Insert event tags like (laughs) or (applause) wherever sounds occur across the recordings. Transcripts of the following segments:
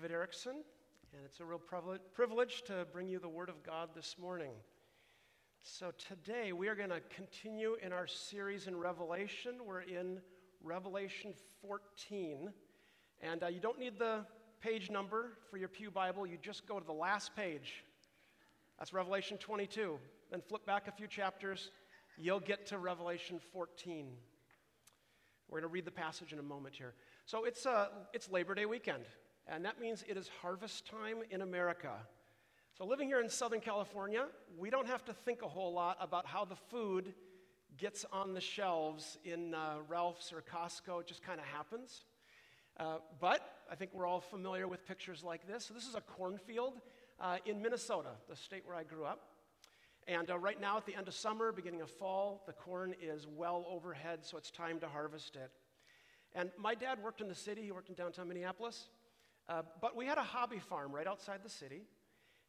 David Erickson, and it's a real privilege to bring you the Word of God this morning. So, today we are going to continue in our series in Revelation. We're in Revelation 14, and uh, you don't need the page number for your Pew Bible, you just go to the last page. That's Revelation 22. Then flip back a few chapters, you'll get to Revelation 14. We're going to read the passage in a moment here. So it's, uh, it's Labor Day weekend, and that means it is harvest time in America. So, living here in Southern California, we don't have to think a whole lot about how the food gets on the shelves in uh, Ralph's or Costco. It just kind of happens. Uh, but I think we're all familiar with pictures like this. So, this is a cornfield uh, in Minnesota, the state where I grew up. And uh, right now, at the end of summer, beginning of fall, the corn is well overhead, so it's time to harvest it. And my dad worked in the city, he worked in downtown Minneapolis. Uh, but we had a hobby farm right outside the city.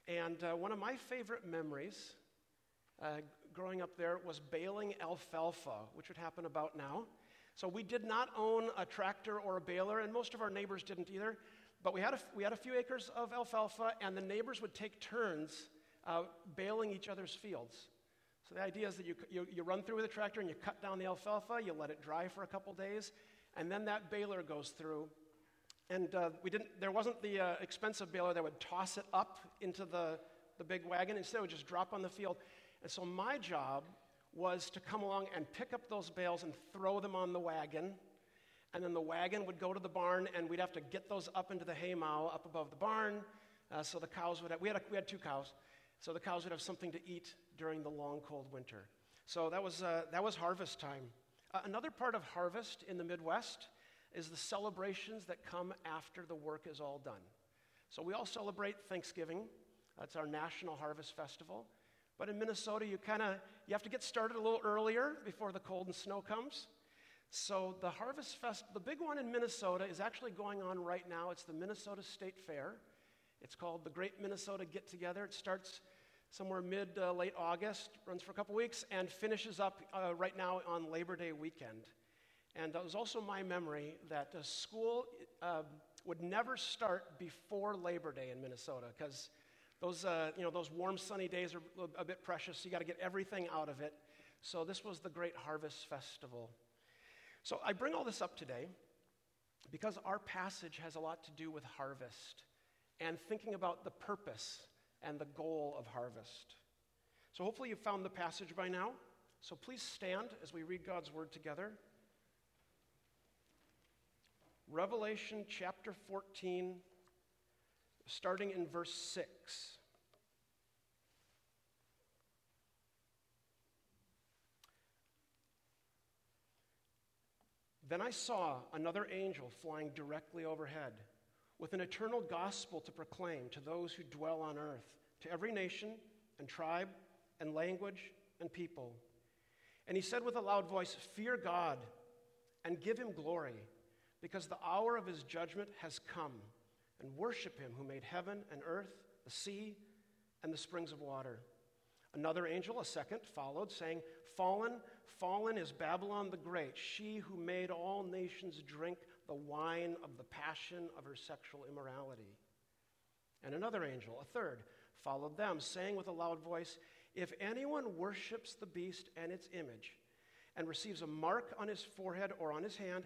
And uh, one of my favorite memories uh, growing up there was baling alfalfa, which would happen about now. So we did not own a tractor or a baler, and most of our neighbors didn't either. But we had a, we had a few acres of alfalfa, and the neighbors would take turns uh, baling each other's fields. So the idea is that you, you, you, run through with a tractor and you cut down the alfalfa, you let it dry for a couple days, and then that baler goes through. And uh, we didn't, there wasn't the uh, expensive baler that would toss it up into the, the big wagon. Instead, it would just drop on the field. And so my job was to come along and pick up those bales and throw them on the wagon. And then the wagon would go to the barn, and we'd have to get those up into the hay mow up above the barn. Uh, so the cows would have, we had, a, we had two cows. So the cows would have something to eat during the long, cold winter. So that was, uh, that was harvest time. Uh, another part of harvest in the Midwest is the celebrations that come after the work is all done. So we all celebrate Thanksgiving. That's our national harvest festival. But in Minnesota, you kind of you have to get started a little earlier before the cold and snow comes. So the Harvest Fest, the big one in Minnesota, is actually going on right now. It's the Minnesota State Fair. It's called the Great Minnesota Get Together. It starts somewhere mid uh, late August, runs for a couple weeks, and finishes up uh, right now on Labor Day weekend. And it was also my memory that uh, school uh, would never start before Labor Day in Minnesota because those, uh, you know, those warm, sunny days are a bit precious. So you got to get everything out of it. So this was the Great Harvest Festival. So I bring all this up today because our passage has a lot to do with harvest and thinking about the purpose and the goal of harvest. So hopefully you've found the passage by now. So please stand as we read God's word together. Revelation chapter 14, starting in verse 6. Then I saw another angel flying directly overhead with an eternal gospel to proclaim to those who dwell on earth, to every nation and tribe and language and people. And he said with a loud voice, Fear God and give him glory, because the hour of his judgment has come, and worship him who made heaven and earth, the sea, and the springs of water. Another angel, a second, followed, saying, Fallen, fallen is Babylon the Great, she who made all nations drink the wine of the passion of her sexual immorality. And another angel, a third, followed them, saying with a loud voice, If anyone worships the beast and its image, and receives a mark on his forehead or on his hand,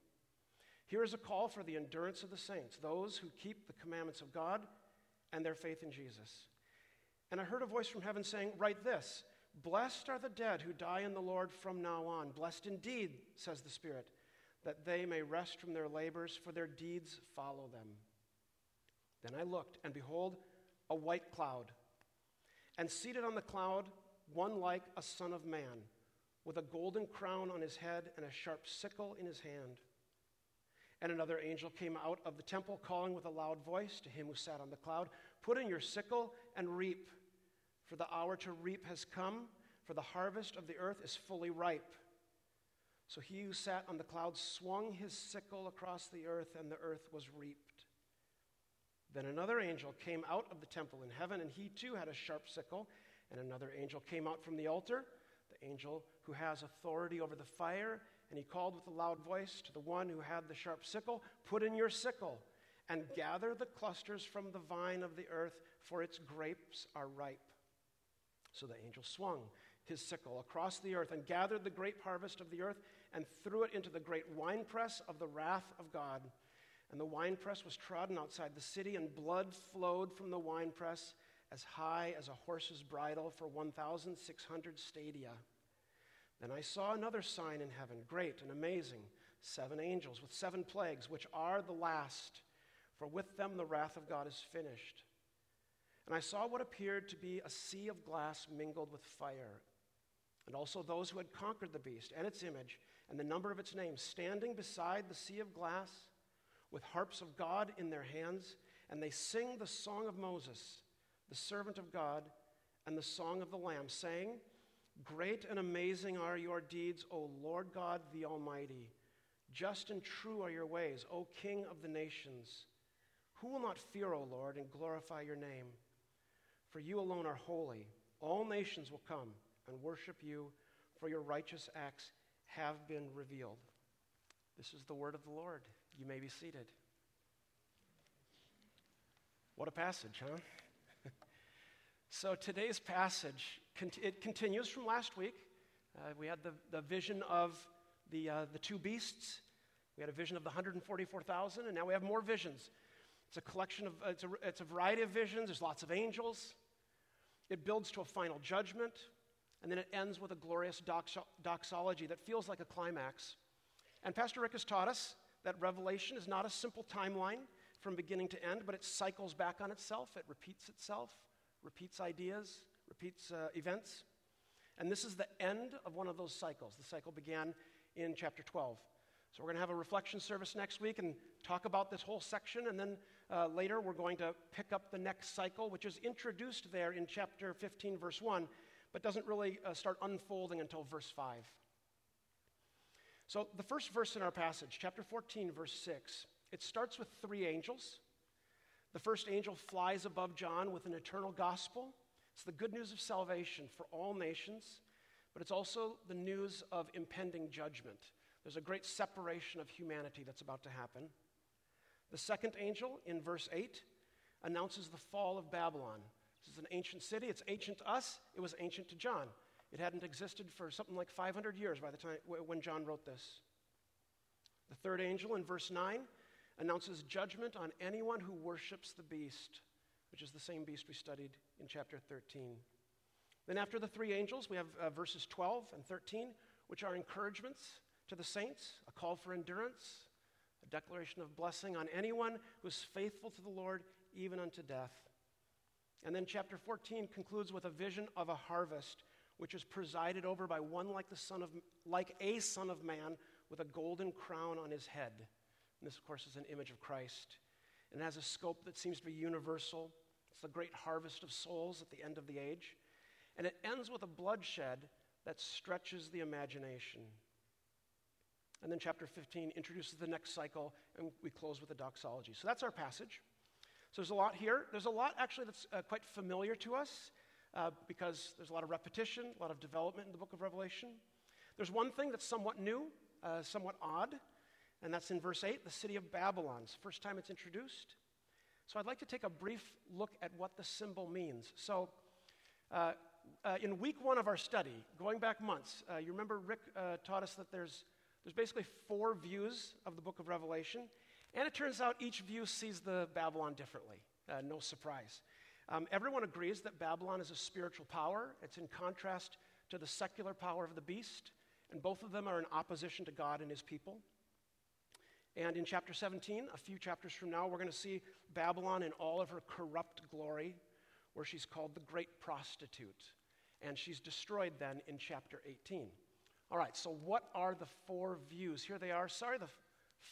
Here is a call for the endurance of the saints, those who keep the commandments of God and their faith in Jesus. And I heard a voice from heaven saying, Write this Blessed are the dead who die in the Lord from now on. Blessed indeed, says the Spirit that they may rest from their labors, for their deeds follow them. Then I looked, and behold, a white cloud. And seated on the cloud, one like a son of man, with a golden crown on his head and a sharp sickle in his hand. And another angel came out of the temple, calling with a loud voice to him who sat on the cloud Put in your sickle and reap, for the hour to reap has come, for the harvest of the earth is fully ripe. So he who sat on the cloud swung his sickle across the earth, and the earth was reaped. Then another angel came out of the temple in heaven, and he too had a sharp sickle. And another angel came out from the altar, the angel who has authority over the fire, and he called with a loud voice to the one who had the sharp sickle Put in your sickle and gather the clusters from the vine of the earth, for its grapes are ripe. So the angel swung his sickle across the earth and gathered the grape harvest of the earth and threw it into the great winepress of the wrath of God. And the winepress was trodden outside the city, and blood flowed from the winepress as high as a horse's bridle for 1,600 stadia. Then I saw another sign in heaven, great and amazing seven angels with seven plagues, which are the last for with them the wrath of God is finished. And I saw what appeared to be a sea of glass mingled with fire, and also those who had conquered the beast and its image and the number of its name, standing beside the sea of glass with harps of God in their hands, and they sing the song of Moses, the servant of God, and the song of the Lamb, saying, Great and amazing are your deeds, O Lord God the Almighty. Just and true are your ways, O King of the nations. Who will not fear, O Lord, and glorify your name? For you alone are holy. All nations will come and worship you, for your righteous acts have been revealed. This is the word of the Lord. You may be seated. What a passage, huh? So today's passage, it continues from last week. Uh, we had the, the vision of the, uh, the two beasts. We had a vision of the 144,000, and now we have more visions. It's a collection of, it's a, it's a variety of visions. There's lots of angels. It builds to a final judgment. And then it ends with a glorious doxo- doxology that feels like a climax. And Pastor Rick has taught us that Revelation is not a simple timeline from beginning to end, but it cycles back on itself. It repeats itself, repeats ideas, repeats uh, events. And this is the end of one of those cycles. The cycle began in chapter 12. So we're going to have a reflection service next week and talk about this whole section. And then uh, later we're going to pick up the next cycle, which is introduced there in chapter 15, verse 1, but doesn't really uh, start unfolding until verse 5. So the first verse in our passage, chapter 14, verse 6, it starts with three angels. The first angel flies above John with an eternal gospel. It's the good news of salvation for all nations, but it's also the news of impending judgment. There's a great separation of humanity that's about to happen. The second angel in verse 8 announces the fall of Babylon. This is an ancient city. It's ancient to us, it was ancient to John. It hadn't existed for something like 500 years by the time when John wrote this. The third angel in verse 9 announces judgment on anyone who worships the beast, which is the same beast we studied in chapter 13. Then, after the three angels, we have uh, verses 12 and 13, which are encouragements to the saints, a call for endurance, a declaration of blessing on anyone who is faithful to the Lord even unto death. And then chapter 14 concludes with a vision of a harvest which is presided over by one like the son of like a son of man with a golden crown on his head. And this of course is an image of Christ. And it has a scope that seems to be universal. It's the great harvest of souls at the end of the age. And it ends with a bloodshed that stretches the imagination. And then chapter 15 introduces the next cycle, and we close with a doxology. So that's our passage. So there's a lot here. There's a lot actually that's uh, quite familiar to us uh, because there's a lot of repetition, a lot of development in the book of Revelation. There's one thing that's somewhat new, uh, somewhat odd, and that's in verse 8 the city of Babylon. It's the first time it's introduced. So I'd like to take a brief look at what the symbol means. So, uh, uh, in week one of our study, going back months, uh, you remember Rick uh, taught us that there's there's basically four views of the book of Revelation, and it turns out each view sees the Babylon differently. Uh, no surprise. Um, everyone agrees that Babylon is a spiritual power. It's in contrast to the secular power of the beast, and both of them are in opposition to God and his people. And in chapter 17, a few chapters from now, we're going to see Babylon in all of her corrupt glory, where she's called the great prostitute. And she's destroyed then in chapter 18. All right, so what are the four views? Here they are. Sorry, the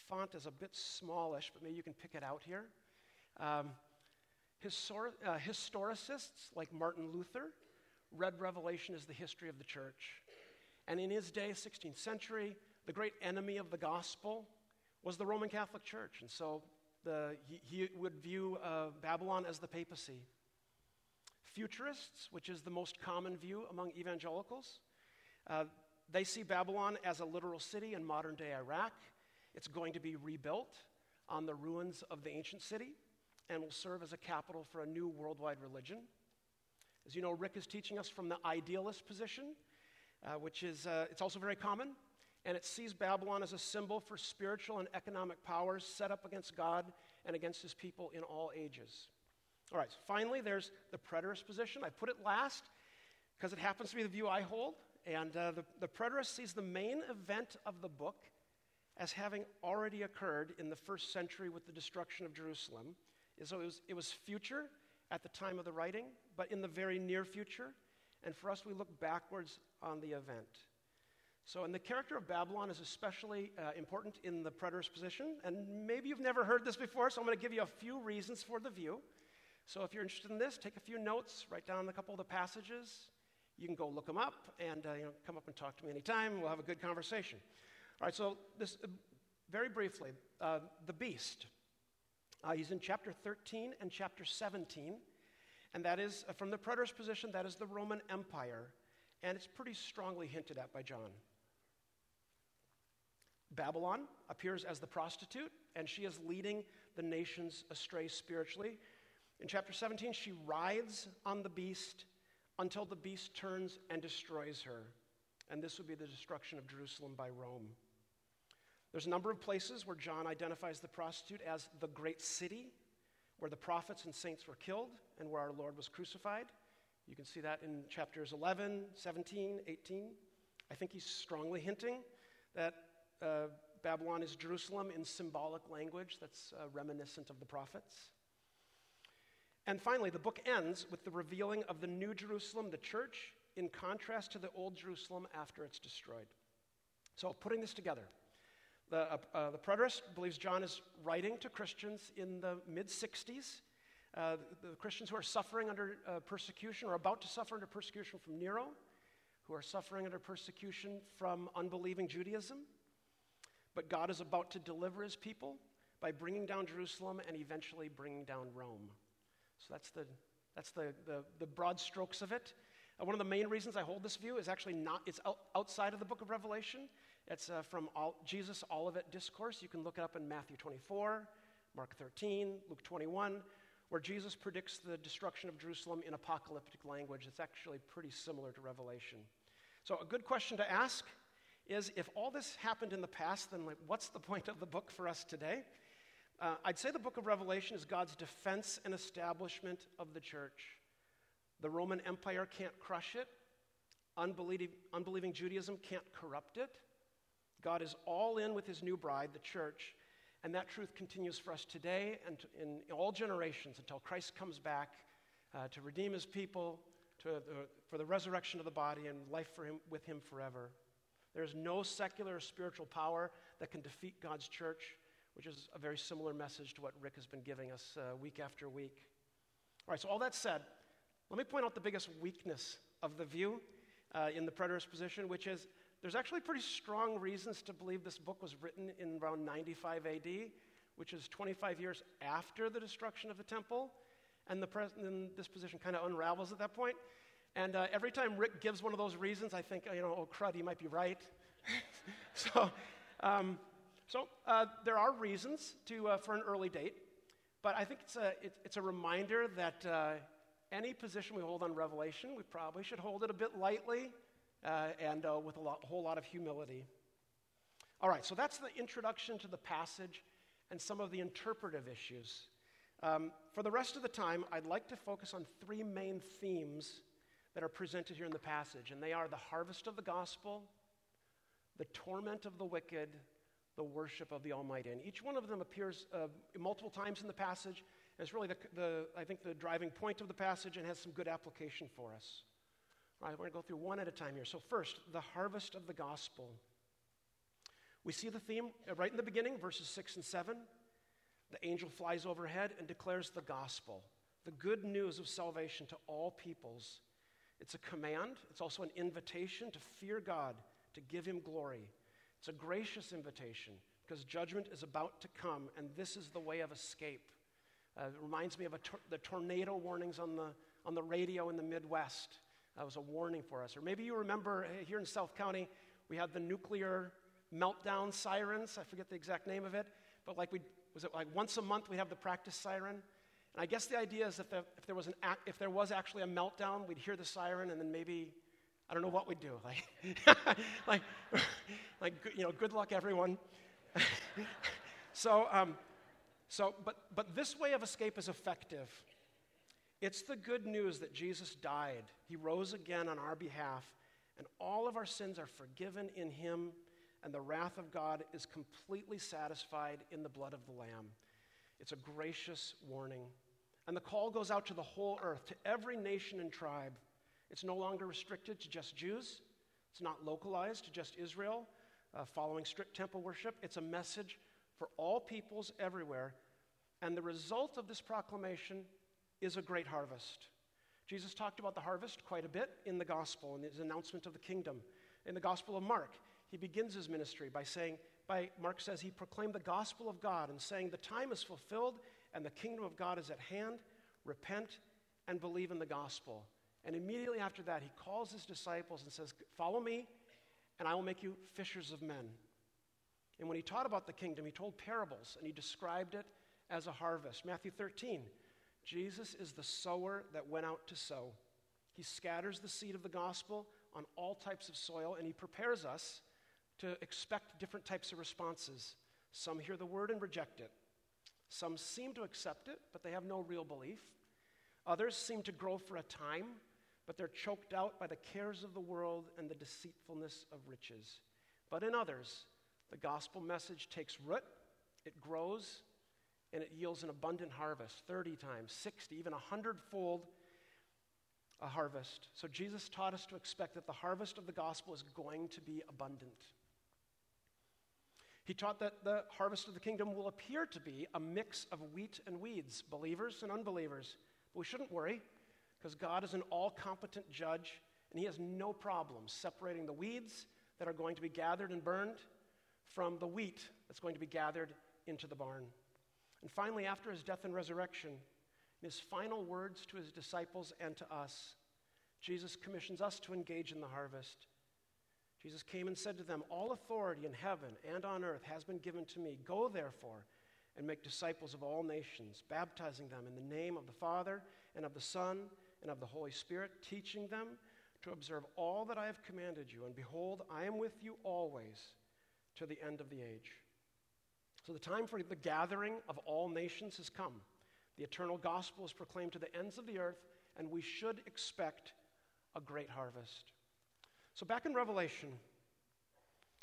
font is a bit smallish, but maybe you can pick it out here. Um, Histor- uh, historicists like Martin Luther read Revelation as the history of the church. And in his day, 16th century, the great enemy of the gospel was the Roman Catholic Church. And so the, he, he, would view uh, Babylon as the papacy. Futurists, which is the most common view among evangelicals, uh, they see Babylon as a literal city in modern day Iraq. It's going to be rebuilt on the ruins of the ancient city and will serve as a capital for a new worldwide religion. As you know, Rick is teaching us from the idealist position, uh, which is uh, it's also very common, and it sees Babylon as a symbol for spiritual and economic powers set up against God and against his people in all ages. All right, so finally, there's the preterist position. I put it last because it happens to be the view I hold. And uh, the, the preterist sees the main event of the book as having already occurred in the first century with the destruction of Jerusalem. So it was, it was future at the time of the writing, but in the very near future. And for us, we look backwards on the event. So, and the character of Babylon is especially uh, important in the preterist position. And maybe you've never heard this before, so I'm going to give you a few reasons for the view. So, if you're interested in this, take a few notes, write down a couple of the passages. You can go look them up and uh, you know, come up and talk to me anytime. We'll have a good conversation. All right, so this, uh, very briefly, uh, the beast. Uh, he's in chapter 13 and chapter 17, and that is, uh, from the preterist position, that is the Roman Empire, and it's pretty strongly hinted at by John. Babylon appears as the prostitute, and she is leading the nations astray spiritually. In chapter 17, she rides on the beast until the beast turns and destroys her. And this would be the destruction of Jerusalem by Rome. There's a number of places where John identifies the prostitute as the great city, where the prophets and saints were killed and where our Lord was crucified. You can see that in chapters 11, 17, 18. I think he's strongly hinting that uh, Babylon is Jerusalem in symbolic language that's uh, reminiscent of the prophets. And finally, the book ends with the revealing of the New Jerusalem, the church, in contrast to the Old Jerusalem after it's destroyed. So, putting this together, the, uh, uh, the preterist believes John is writing to Christians in the mid 60s, uh, the, Christians who are suffering under uh, persecution or about to suffer under persecution from Nero, who are suffering under persecution from unbelieving Judaism. But God is about to deliver his people by bringing down Jerusalem and eventually bringing down Rome. So that's the, that's the, the, the broad strokes of it. Uh, one of the main reasons I hold this view is actually not, it's out, outside of the book of Revelation. It's uh, from all, Jesus' Olivet Discourse. You can look it up in Matthew 24, Mark 13, Luke 21, where Jesus predicts the destruction of Jerusalem in apocalyptic language. It's actually pretty similar to Revelation. So, a good question to ask is if all this happened in the past, then like, what's the point of the book for us today? Uh, I'd say the book of Revelation is God's defense and establishment of the church. The Roman Empire can't crush it, unbelieving, unbelieving Judaism can't corrupt it. God is all in with his new bride, the church, and that truth continues for us today and in all generations until Christ comes back uh, to redeem his people, to, uh, for the resurrection of the body and life for him, with him forever. There's no secular or spiritual power that can defeat God's church, which is a very similar message to what Rick has been giving us uh, week after week. All right, so all that said, let me point out the biggest weakness of the view uh, in the preterist position, which is there's actually pretty strong reasons to believe this book was written in around 95 AD, which is 25 years after the destruction of the temple. And, the pres- and this position kind of unravels at that point. And uh, every time Rick gives one of those reasons, I think, you know, oh, crud, he might be right. (laughs) so, um, so uh, there are reasons to, uh, for an early date, but I think it's a, it, it's a reminder that uh, any position we hold on Revelation, we probably should hold it a bit lightly uh, and uh, with a, lot, whole lot of humility. All right, so that's the introduction to the passage and some of the interpretive issues. Um, for the rest of the time, I'd like to focus on three main themes that are presented here in the passage, and they are the harvest of the gospel, the torment of the wicked, the worship of the Almighty. And each one of them appears uh, multiple times in the passage. And it's really, the, the, I think, the driving point of the passage and has some good application for us. All right, we're going to go through one at a time here. So, first, the harvest of the gospel. We see the theme uh, right in the beginning, verses 6 and 7. The angel flies overhead and declares the gospel, the good news of salvation to all peoples. It's a command, it's also an invitation to fear God, to give Him glory. It's a gracious invitation because judgment is about to come, and this is the way of escape. Uh, it reminds me of tor- the tornado warnings on the, on the radio in the Midwest. That was a warning for us. Or maybe you remember uh, here in South County, we had the nuclear meltdown sirens. I forget the exact name of it, but like we was it like once a month we'd have the practice siren. And I guess the idea is if there, if there was an if there was actually a meltdown, we'd hear the siren, and then maybe I don't know what we'd do. (laughs) Like, like, like you know, good luck, everyone. (laughs) so, um, so, but but this way of escape is effective. It's the good news that Jesus died. He rose again on our behalf, and all of our sins are forgiven in Him and the wrath of God is completely satisfied in the blood of the Lamb. It's a gracious warning. And the call goes out to the whole earth, to every nation and tribe. It's no longer restricted to just Jews, it's not localized to just Israel, uh, following strict temple worship. It's a message for all peoples everywhere. And the result of this proclamation is a great harvest. Jesus talked about the harvest quite a bit in the gospel in his announcement of the kingdom. In the gospel of Mark, he begins his ministry by saying, by Mark says he proclaimed the gospel of God and saying, The time is fulfilled and the kingdom of God is at hand. Repent and believe in the gospel. And immediately after that, he calls his disciples and says, Follow me, and I will make you fishers of men. And when he taught about the kingdom, he told parables and he described it as a harvest. Matthew 13, Jesus is the sower that went out to sow. He scatters the seed of the gospel on all types of soil, and he prepares us to expect different types of responses. Some hear the word and reject it. Some seem to accept it, but they have no real belief. Others seem to grow for a time, but they're choked out by the cares of the world and the deceitfulness of riches. But in others, the gospel message takes root, it grows, and it yields an abundant harvest 30 times, 60, even 100 fold a harvest. So Jesus taught us to expect that the harvest of the gospel is going to be abundant. He taught that the harvest of the kingdom will appear to be a mix of wheat and weeds, believers and unbelievers. But we shouldn't worry, because God is an all competent judge, and He has no problem separating the weeds that are going to be gathered and burned from the wheat that's going to be gathered into the barn. And finally, after His death and resurrection, in His final words to His disciples and to us, Jesus commissions us to engage in the harvest. Jesus came and said to them, All authority in heaven and on earth has been given to me. Go, therefore, and make disciples of all nations, baptizing them in the name of the Father, and of the Son, and of the Holy Spirit, teaching them to observe all that I have commanded you. And behold, I am with you always to the end of the age. So the time for the gathering of all nations has come. The eternal gospel is proclaimed to the ends of the earth, and we should expect a great harvest. So, back in Revelation,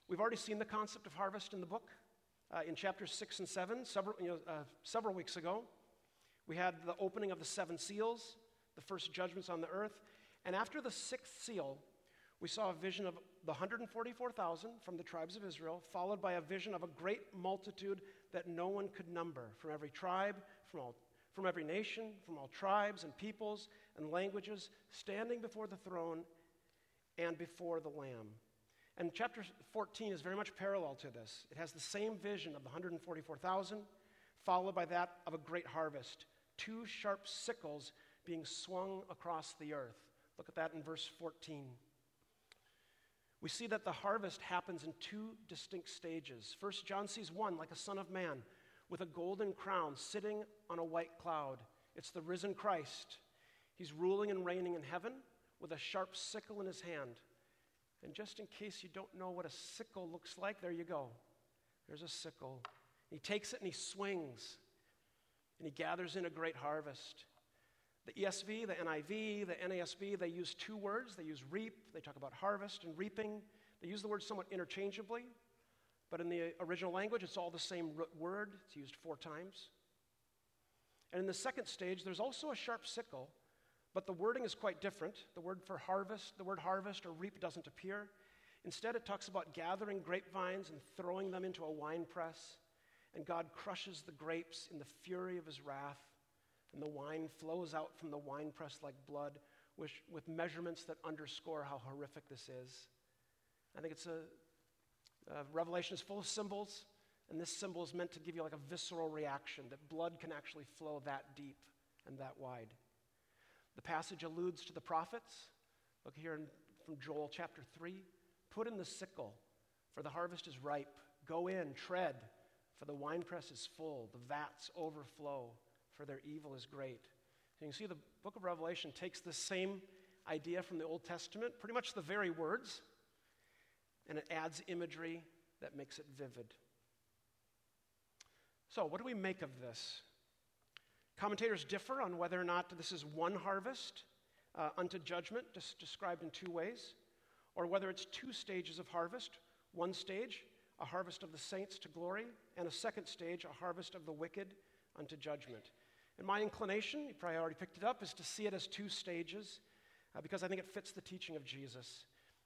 we've already seen the concept of harvest in the book. Uh, in chapters 6 and 7, several, you know, uh, several weeks ago, we had the opening of the seven seals, the first judgments on the earth. And after the sixth seal, we saw a vision of the 144,000 from the tribes of Israel, followed by a vision of a great multitude that no one could number from every tribe, from, all, from every nation, from all tribes and peoples and languages, standing before the throne and before the Lamb. And chapter 14 is very much parallel to this. It has the same vision of the 144,000, followed by that of a great harvest, two sharp sickles being swung across the earth. Look at that in verse 14. We see that the harvest happens in two distinct stages. First, John sees one like a son of man with a golden crown sitting on a white cloud. It's the risen Christ. He's ruling and reigning in heaven with a sharp sickle in his hand. And just in case you don't know what a sickle looks like, there you go. There's a sickle. He takes it and he swings, and he gathers in a great harvest. The ESV, the NIV, the NASB, they use two words. They use reap, they talk about harvest and reaping. They use the word somewhat interchangeably, but in the original language, it's all the same root word. It's used four times. And in the second stage, there's also a sharp sickle but the wording is quite different. The word for harvest, the word harvest or reap doesn't appear. Instead, it talks about gathering grapevines and throwing them into a wine press. And God crushes the grapes in the fury of his wrath. and the wine flows out from the winepress like blood, which, with measurements that underscore how horrific this is. I think it's a, Revelation is full of symbols, and this symbol is meant to give you like a visceral reaction that blood can actually flow that deep and that wide. The passage alludes to the prophets. Look here in, from Joel chapter 3. Put in the sickle, for the harvest is ripe. Go in, tread, for the winepress is full, the vats overflow, for their evil is great. So you can see the book of Revelation takes the same idea from the Old Testament, pretty much the very words, and it adds imagery that makes it vivid. So, what do we make of this? Commentators differ on whether or not this is one harvest uh, unto judgment, described in two ways, or whether it's two stages of harvest. One stage, a harvest of the saints to glory, and a second stage, a harvest of the wicked unto judgment. And my inclination, you probably already picked it up, is to see it as two stages uh, because I think it fits the teaching of Jesus.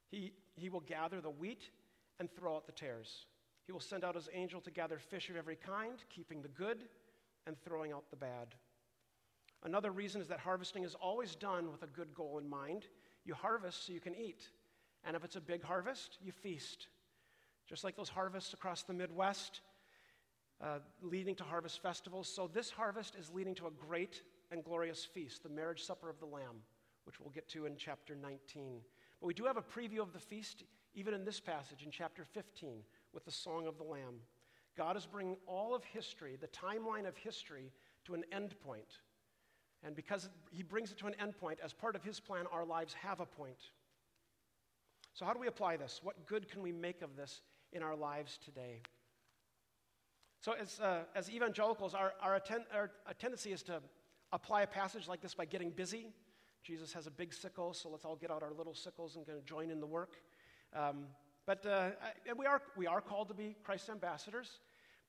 He, he will gather the wheat and throw out the tares. He will send out his angel to gather fish of every kind, keeping the good and throwing out the bad. Another reason is that harvesting is always done with a good goal in mind. You harvest so you can eat. And if it's a big harvest, you feast. Just like those harvests across the Midwest, uh, leading to harvest festivals. So this harvest is leading to a great and glorious feast, the marriage supper of the Lamb, which we'll get to in chapter 19. But we do have a preview of the feast, even in this passage in chapter 15, with the Song of the Lamb. God is bringing all of history, the timeline of history, to an end point. And because he brings it to an end point, as part of his plan, our lives have a point. So, how do we apply this? What good can we make of this in our lives today? So, as, uh, as evangelicals, our, our, atten- our, our tendency is to apply a passage like this by getting busy. Jesus has a big sickle, so let's all get out our little sickles and kind of join in the work. Um, but uh, I, we, are, we are called to be Christ's ambassadors,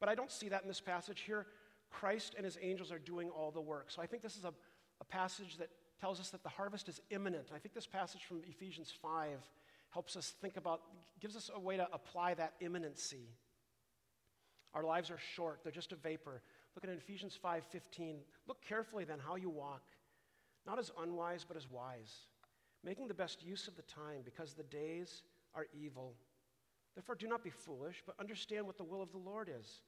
but I don't see that in this passage here. Christ and his angels are doing all the work. So I think this is a, a passage that tells us that the harvest is imminent. I think this passage from Ephesians 5 helps us think about, gives us a way to apply that imminency. Our lives are short, they're just a vapor. Look at Ephesians 5:15. Look carefully then how you walk, not as unwise but as wise, making the best use of the time because the days are evil. Therefore do not be foolish, but understand what the will of the Lord is.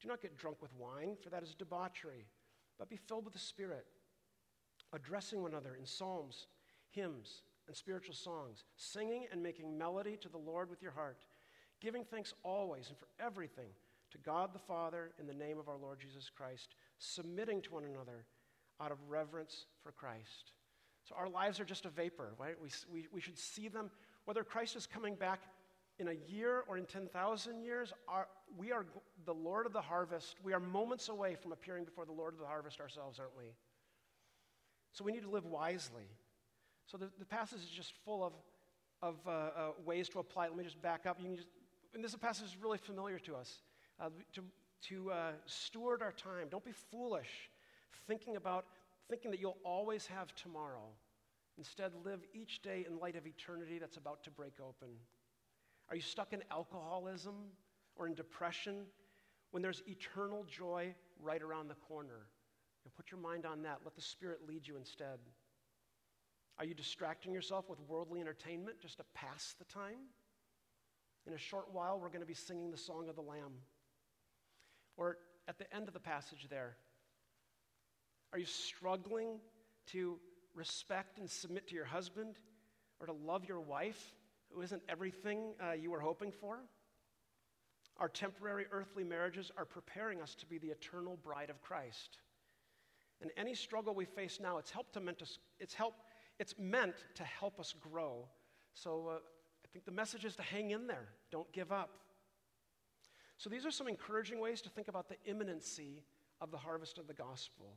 Do not get drunk with wine, for that is debauchery, but be filled with the Spirit, addressing one another in psalms, hymns, and spiritual songs, singing and making melody to the Lord with your heart, giving thanks always and for everything to God the Father in the name of our Lord Jesus Christ, submitting to one another out of reverence for Christ. So our lives are just a vapor, right? We, we, we should see them, whether Christ is coming back in a year or in 10,000 years, our, we are the Lord of the harvest. We are moments away from appearing before the Lord of the harvest ourselves, aren't we? So we need to live wisely. So the, the passage is just full of, of uh, uh, ways to apply. Let me just back up. You can just, and this passage is really familiar to us. Uh, to to uh, steward our time. Don't be foolish thinking about thinking that you'll always have tomorrow. Instead, live each day in light of eternity that's about to break open. Are you stuck in alcoholism or in depression when there's eternal joy right around the corner? Put your mind on that. Let the Spirit lead you instead. Are you distracting yourself with worldly entertainment just to pass the time? In a short while, we're going to be singing the Song of the Lamb. Or at the end of the passage there, are you struggling to respect and submit to your husband or to love your wife who isn't everything uh, you were hoping for. Our temporary earthly marriages are preparing us to be the eternal bride of Christ. And any struggle we face now, it's, helped to meant us, it's, help, it's meant to help us grow. So uh, I think the message is to hang in there, don't give up. So these are some encouraging ways to think about the imminency of the harvest of the gospel.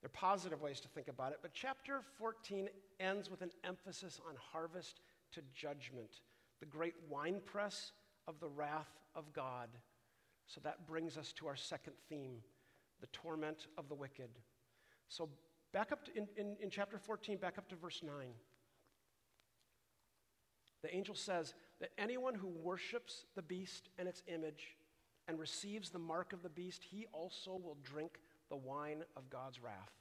They're positive ways to think about it, but chapter 14 ends with an emphasis on harvest to judgment, the great winepress of the wrath of God. So that brings us to our second theme the torment of the wicked. So back up to, in, in, in chapter 14, back up to verse 9. The angel says that anyone who worships the beast and its image and receives the mark of the beast, he also will drink the wine of God's wrath.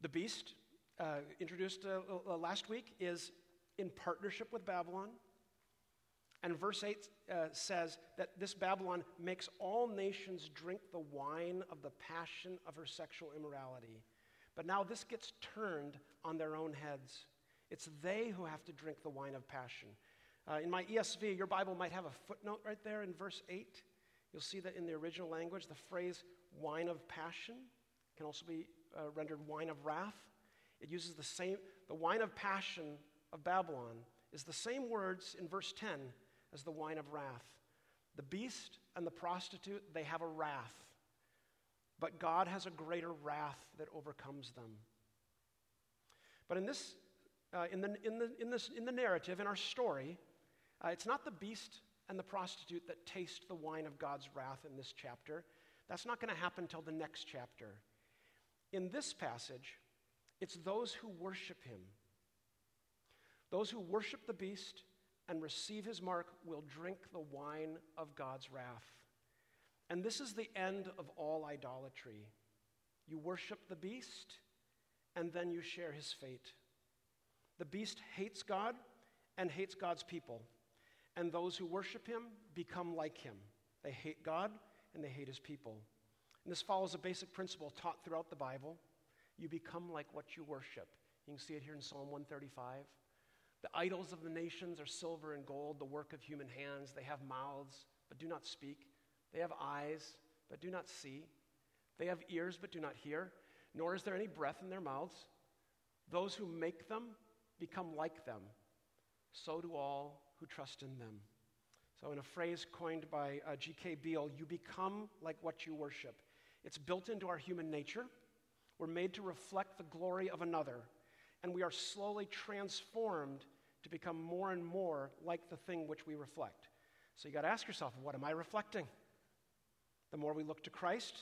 The beast, uh, introduced uh, last week, is in partnership with Babylon. And verse 8 uh, says that this Babylon makes all nations drink the wine of the passion of her sexual immorality. But now this gets turned on their own heads. It's they who have to drink the wine of passion. Uh, in my ESV, your Bible might have a footnote right there in verse 8. You'll see that in the original language, the phrase wine of passion can also be uh, rendered wine of wrath. It uses the same, the wine of passion of Babylon is the same words in verse 10 as the wine of wrath. The beast and the prostitute, they have a wrath. But God has a greater wrath that overcomes them. But in this, uh, in, the, in, the, in, this, in the narrative, in our story, uh, it's not the beast and the prostitute that taste the wine of God's wrath in this chapter. That's not going to happen until the next chapter. In this passage, it's those who worship him. Those who worship the beast and receive his mark will drink the wine of God's wrath. And this is the end of all idolatry. You worship the beast, and then you share his fate. The beast hates God and hates God's people, and those who worship him become like him. They hate God and they hate his people. And this follows a basic principle taught throughout the Bible. You become like what you worship. You can see it here in Psalm 135. The idols of the nations are silver and gold, the work of human hands. They have mouths, but do not speak. They have eyes, but do not see. They have ears, but do not hear, nor is there any breath in their mouths. Those who make them become like them. So do all who trust in them. So, in a phrase coined by uh, G.K. Beale, you become like what you worship. It's built into our human nature. We're made to reflect the glory of another, and we are slowly transformed to become more and more like the thing which we reflect. So, you got to ask yourself, what am I reflecting? The more we look to Christ,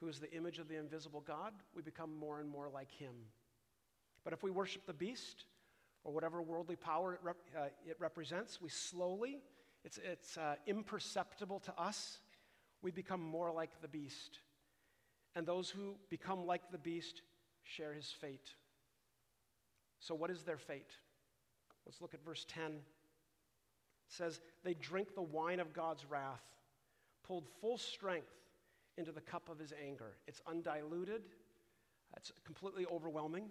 who is the image of the invisible God, we become more and more like him. But if we worship the beast, or whatever worldly power it, rep, uh, it represents, we slowly it's, it's uh, imperceptible to us. We become more like the beast. And those who become like the beast share his fate. So, what is their fate? Let's look at verse 10. It says, They drink the wine of God's wrath, pulled full strength into the cup of his anger. It's undiluted, it's completely overwhelming.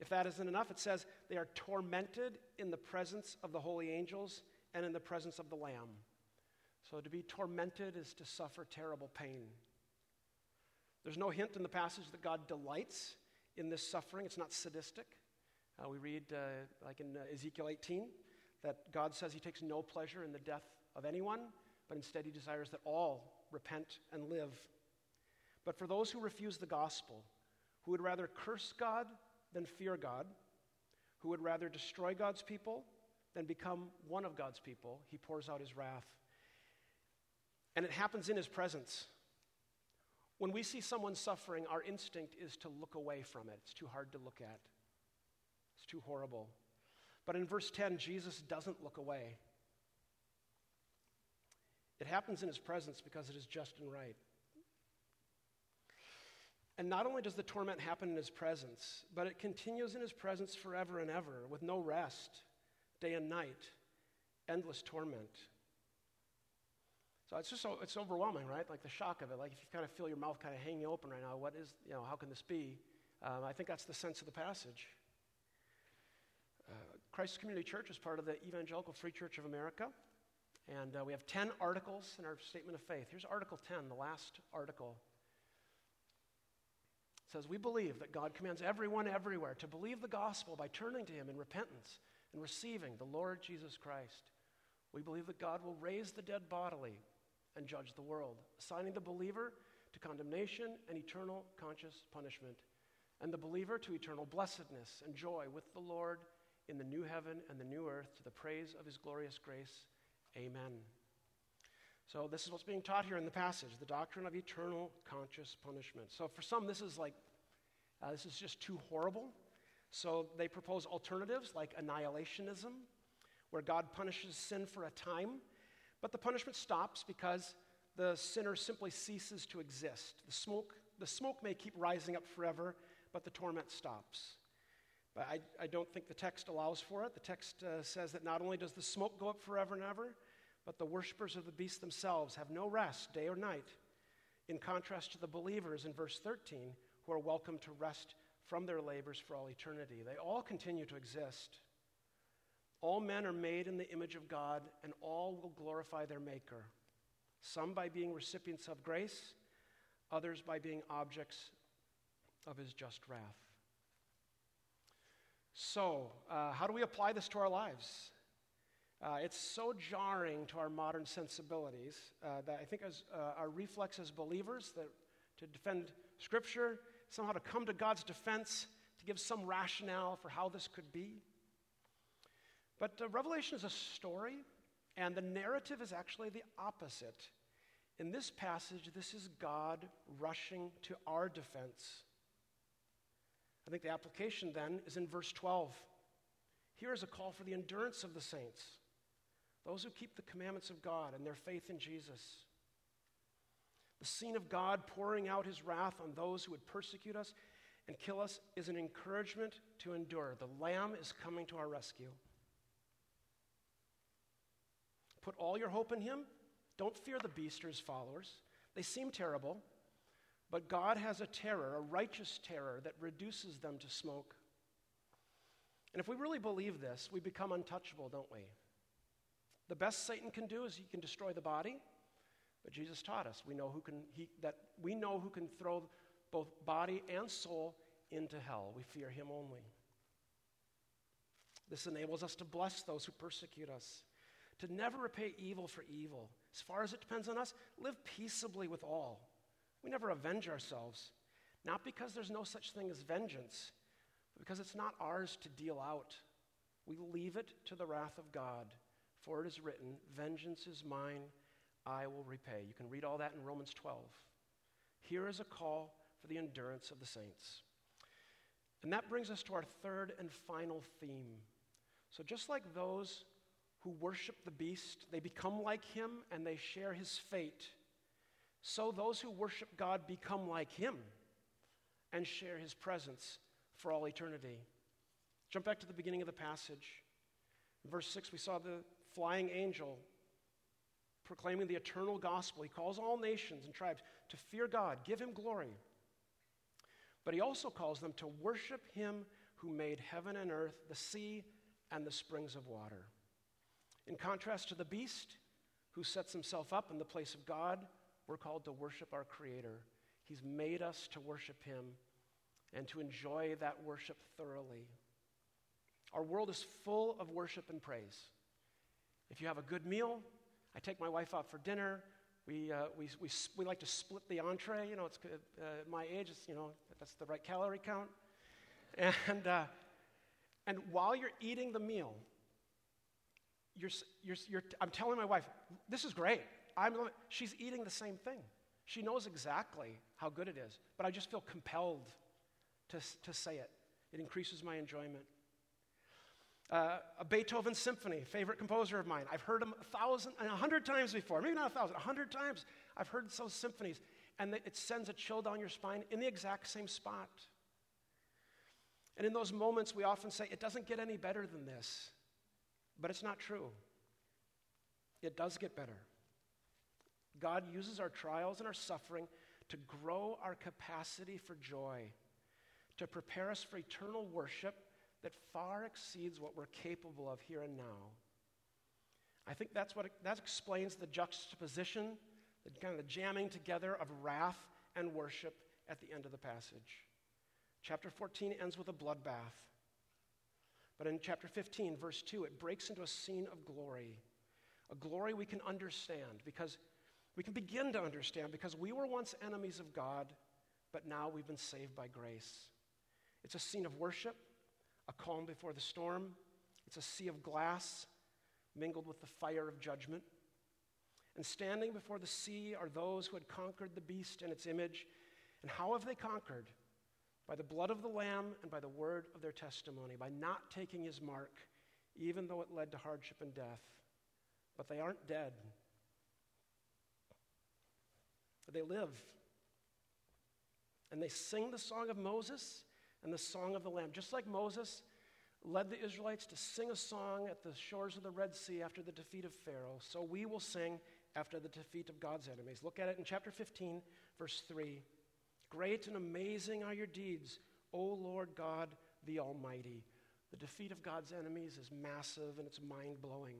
If that isn't enough, it says, They are tormented in the presence of the holy angels and in the presence of the Lamb. So to be tormented is to suffer terrible pain. There's no hint in the passage that God delights in this suffering, it's not sadistic. Uh, we read, uh, like in uh, Ezekiel 18, that God says he takes no pleasure in the death of anyone, but instead he desires that all repent and live. But for those who refuse the gospel, who would rather curse God than fear God, who would rather destroy God's people than become one of God's people, he pours out his wrath. And it happens in his presence. When we see someone suffering, our instinct is to look away from it. It's too hard to look at, it's too horrible. But in verse 10, Jesus doesn't look away. It happens in his presence because it is just and right. And not only does the torment happen in his presence, but it continues in his presence forever and ever with no rest day and night, endless torment. So it's just it's overwhelming, right? Like the shock of it. Like if you kind of feel your mouth kind of hanging open right now, what is, you know, how can this be? Um, I think that's the sense of the passage. Uh, Christ Community Church is part of the Evangelical Free Church of America. And uh, we have 10 articles in our statement of faith. Here's Article 10, the last article. It says, We believe that God commands everyone everywhere to believe the gospel by turning to Him in repentance and receiving the Lord Jesus Christ. We believe that God will raise the dead bodily and judge the world, assigning the believer to condemnation and eternal conscious punishment, and the believer to eternal blessedness and joy with the Lord in the new heaven and the new earth to the praise of his glorious grace. Amen. So, this is what's being taught here in the passage the doctrine of eternal conscious punishment. So, for some, this is like, uh, this is just too horrible. So they propose alternatives like annihilationism, where God punishes sin for a time, but the punishment stops because the sinner simply ceases to exist. The smoke, the smoke may keep rising up forever, but the torment stops. But I, I don't think the text allows for it. The text uh, says that not only does the smoke go up forever and ever, but the worshippers of the beast themselves have no rest day or night, in contrast to the believers in verse 13, who are welcome to rest from their labors for all eternity. They all continue to exist. All men are made in the image of God, and all will glorify their Maker. Some by being recipients of grace, others by being objects of his just wrath. So, uh, how do we apply this to our lives? Uh, it's so jarring to our modern sensibilities uh, that I think as uh, our reflex as believers that to defend Scripture, somehow to come to God's defense, to give some rationale for how this could be. But uh, Revelation is a story, and the narrative is actually the opposite. In this passage, this is God rushing to our defense. I think the application then is in verse 12. Here is a call for the endurance of the saints, those who keep the commandments of God and their faith in Jesus. The scene of God pouring out his wrath on those who would persecute us and kill us is an encouragement to endure. The Lamb is coming to our rescue. Put all your hope in him. Don't fear the beast or his followers. They seem terrible, but God has a terror, a righteous terror, that reduces them to smoke. And if we really believe this, we become untouchable, don't we? The best Satan can do is he can destroy the body, but Jesus taught us we know who can, he, that we know who can throw both body and soul into hell. We fear him only. This enables us to bless those who persecute us, to never repay evil for evil. As far as it depends on us, live peaceably with all. We never avenge ourselves, not because there's no such thing as vengeance, but because it's not ours to deal out. We leave it to the wrath of God, for it is written, Vengeance is mine. I will repay. You can read all that in Romans 12. Here is a call for the endurance of the saints. And that brings us to our third and final theme. So, just like those who worship the beast, they become like him and they share his fate, so those who worship God become like him and share his presence for all eternity. Jump back to the beginning of the passage. In verse 6, we saw the flying angel proclaiming the eternal gospel. He calls all nations and tribes to fear God, give him glory. But he also calls them to worship him who made heaven and earth, the sea, and the springs of water. In contrast to the beast, who sets himself up in the place of God, we're called to worship our Creator. He's made us to worship him and to enjoy that worship thoroughly. Our world is full of worship and praise. If you have a good meal, I take my wife out for dinner. We, uh, we, we, we like to split the entree. You know, it's uh, my age, it's, you know, that's the right calorie count. (laughs) And, uh, and while you're eating the meal, you're, you're, you're, I'm telling my wife, this is great. I'm, she's eating the same thing. She knows exactly how good it is, but I just feel compelled to, to say it. It increases my enjoyment. Uh, a Beethoven symphony, favorite composer of mine. I've heard them a thousand, a hundred times before, maybe not a thousand, a hundred times. I've heard those symphonies, and it sends a chill down your spine in the exact same spot. And in those moments, we often say, it doesn't get any better than this. But it's not true. It does get better. God uses our trials and our suffering to grow our capacity for joy, to prepare us for eternal worship that far exceeds what we're capable of here and now. I think that's what that explains the juxtaposition, the kind of the jamming together of wrath and worship at the end of the passage. Chapter 14 ends with a bloodbath. But in chapter 15, verse 2, it breaks into a scene of glory. A glory we can understand because we can begin to understand because we were once enemies of God, but now we've been saved by grace. It's a scene of worship a calm before the storm. It's a sea of glass mingled with the fire of judgment. And standing before the sea are those who had conquered the beast and its image. And how have they conquered? By the blood of the Lamb and by the word of their testimony, by not taking his mark, even though it led to hardship and death. But they aren't dead, they live. And they sing the song of Moses and the song of the Lamb. Just like Moses led the Israelites to sing a song at the shores of the Red Sea after the defeat of Pharaoh, so we will sing after the defeat of God's enemies. Look at it in chapter 15, verse 3. Great and amazing are your deeds, O Lord God the Almighty. The defeat of God's enemies is massive and it's mind blowing.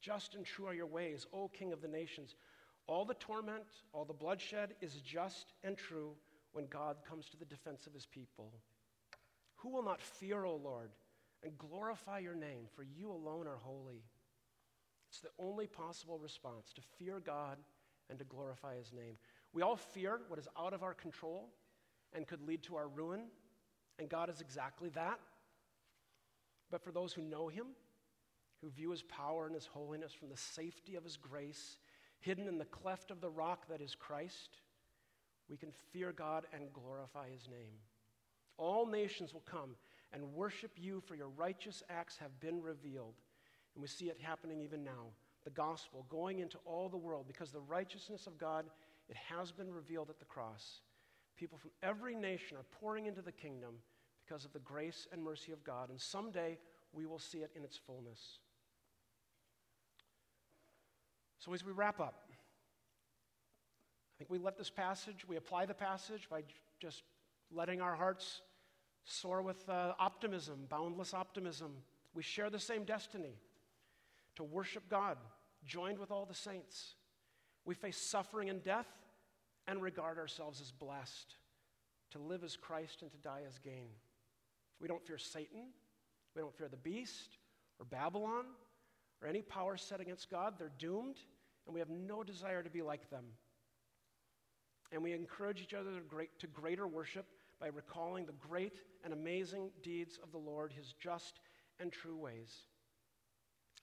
Just and true are your ways, O King of the nations. All the torment, all the bloodshed is just and true when God comes to the defense of his people. Who will not fear, O Lord, and glorify your name, for you alone are holy? It's the only possible response to fear God and to glorify his name. We all fear what is out of our control and could lead to our ruin, and God is exactly that. But for those who know him, who view his power and his holiness from the safety of his grace, hidden in the cleft of the rock that is Christ, we can fear God and glorify his name. All nations will come and worship you, for your righteous acts have been revealed. And we see it happening even now. The gospel going into all the world because the righteousness of God, it has been revealed at the cross. People from every nation are pouring into the kingdom because of the grace and mercy of God. And someday we will see it in its fullness. So, as we wrap up, I think we let this passage, we apply the passage by just letting our hearts soar with uh, optimism, boundless optimism. We share the same destiny to worship God, joined with all the saints. We face suffering and death and regard ourselves as blessed to live as Christ and to die as gain. We don't fear Satan. We don't fear the beast or Babylon or any power set against God. They're doomed, and we have no desire to be like them. And we encourage each other to, great, to greater worship by recalling the great and amazing deeds of the Lord, his just and true ways.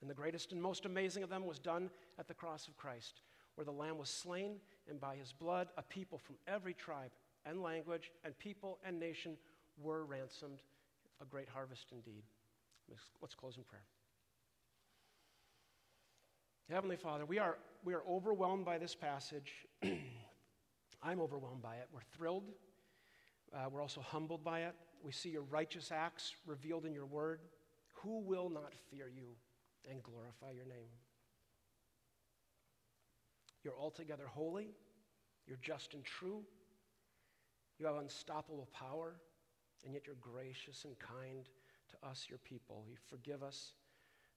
And the greatest and most amazing of them was done at the cross of Christ, where the Lamb was slain, and by his blood, a people from every tribe and language and people and nation were ransomed. A great harvest indeed. Let's close in prayer. Heavenly Father, we are, we are overwhelmed by this passage. (clears throat) I'm overwhelmed by it. We're thrilled. Uh, we're also humbled by it. We see your righteous acts revealed in your word. Who will not fear you and glorify your name? You're altogether holy. You're just and true. You have unstoppable power, and yet you're gracious and kind to us, your people. You forgive us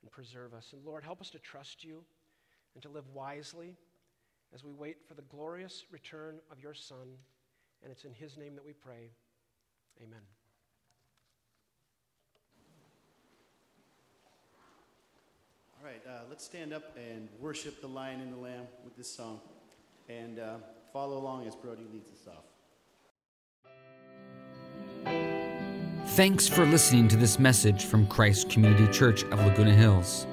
and preserve us. And Lord, help us to trust you and to live wisely as we wait for the glorious return of your Son. And it's in his name that we pray. Amen. Right, uh, let's stand up and worship the Lion and the Lamb with this song. And uh, follow along as Brody leads us off. Thanks for listening to this message from Christ Community Church of Laguna Hills.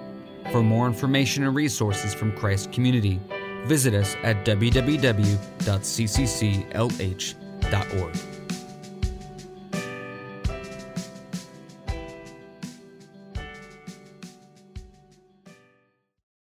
For more information and resources from Christ Community, visit us at www.ccclh.org.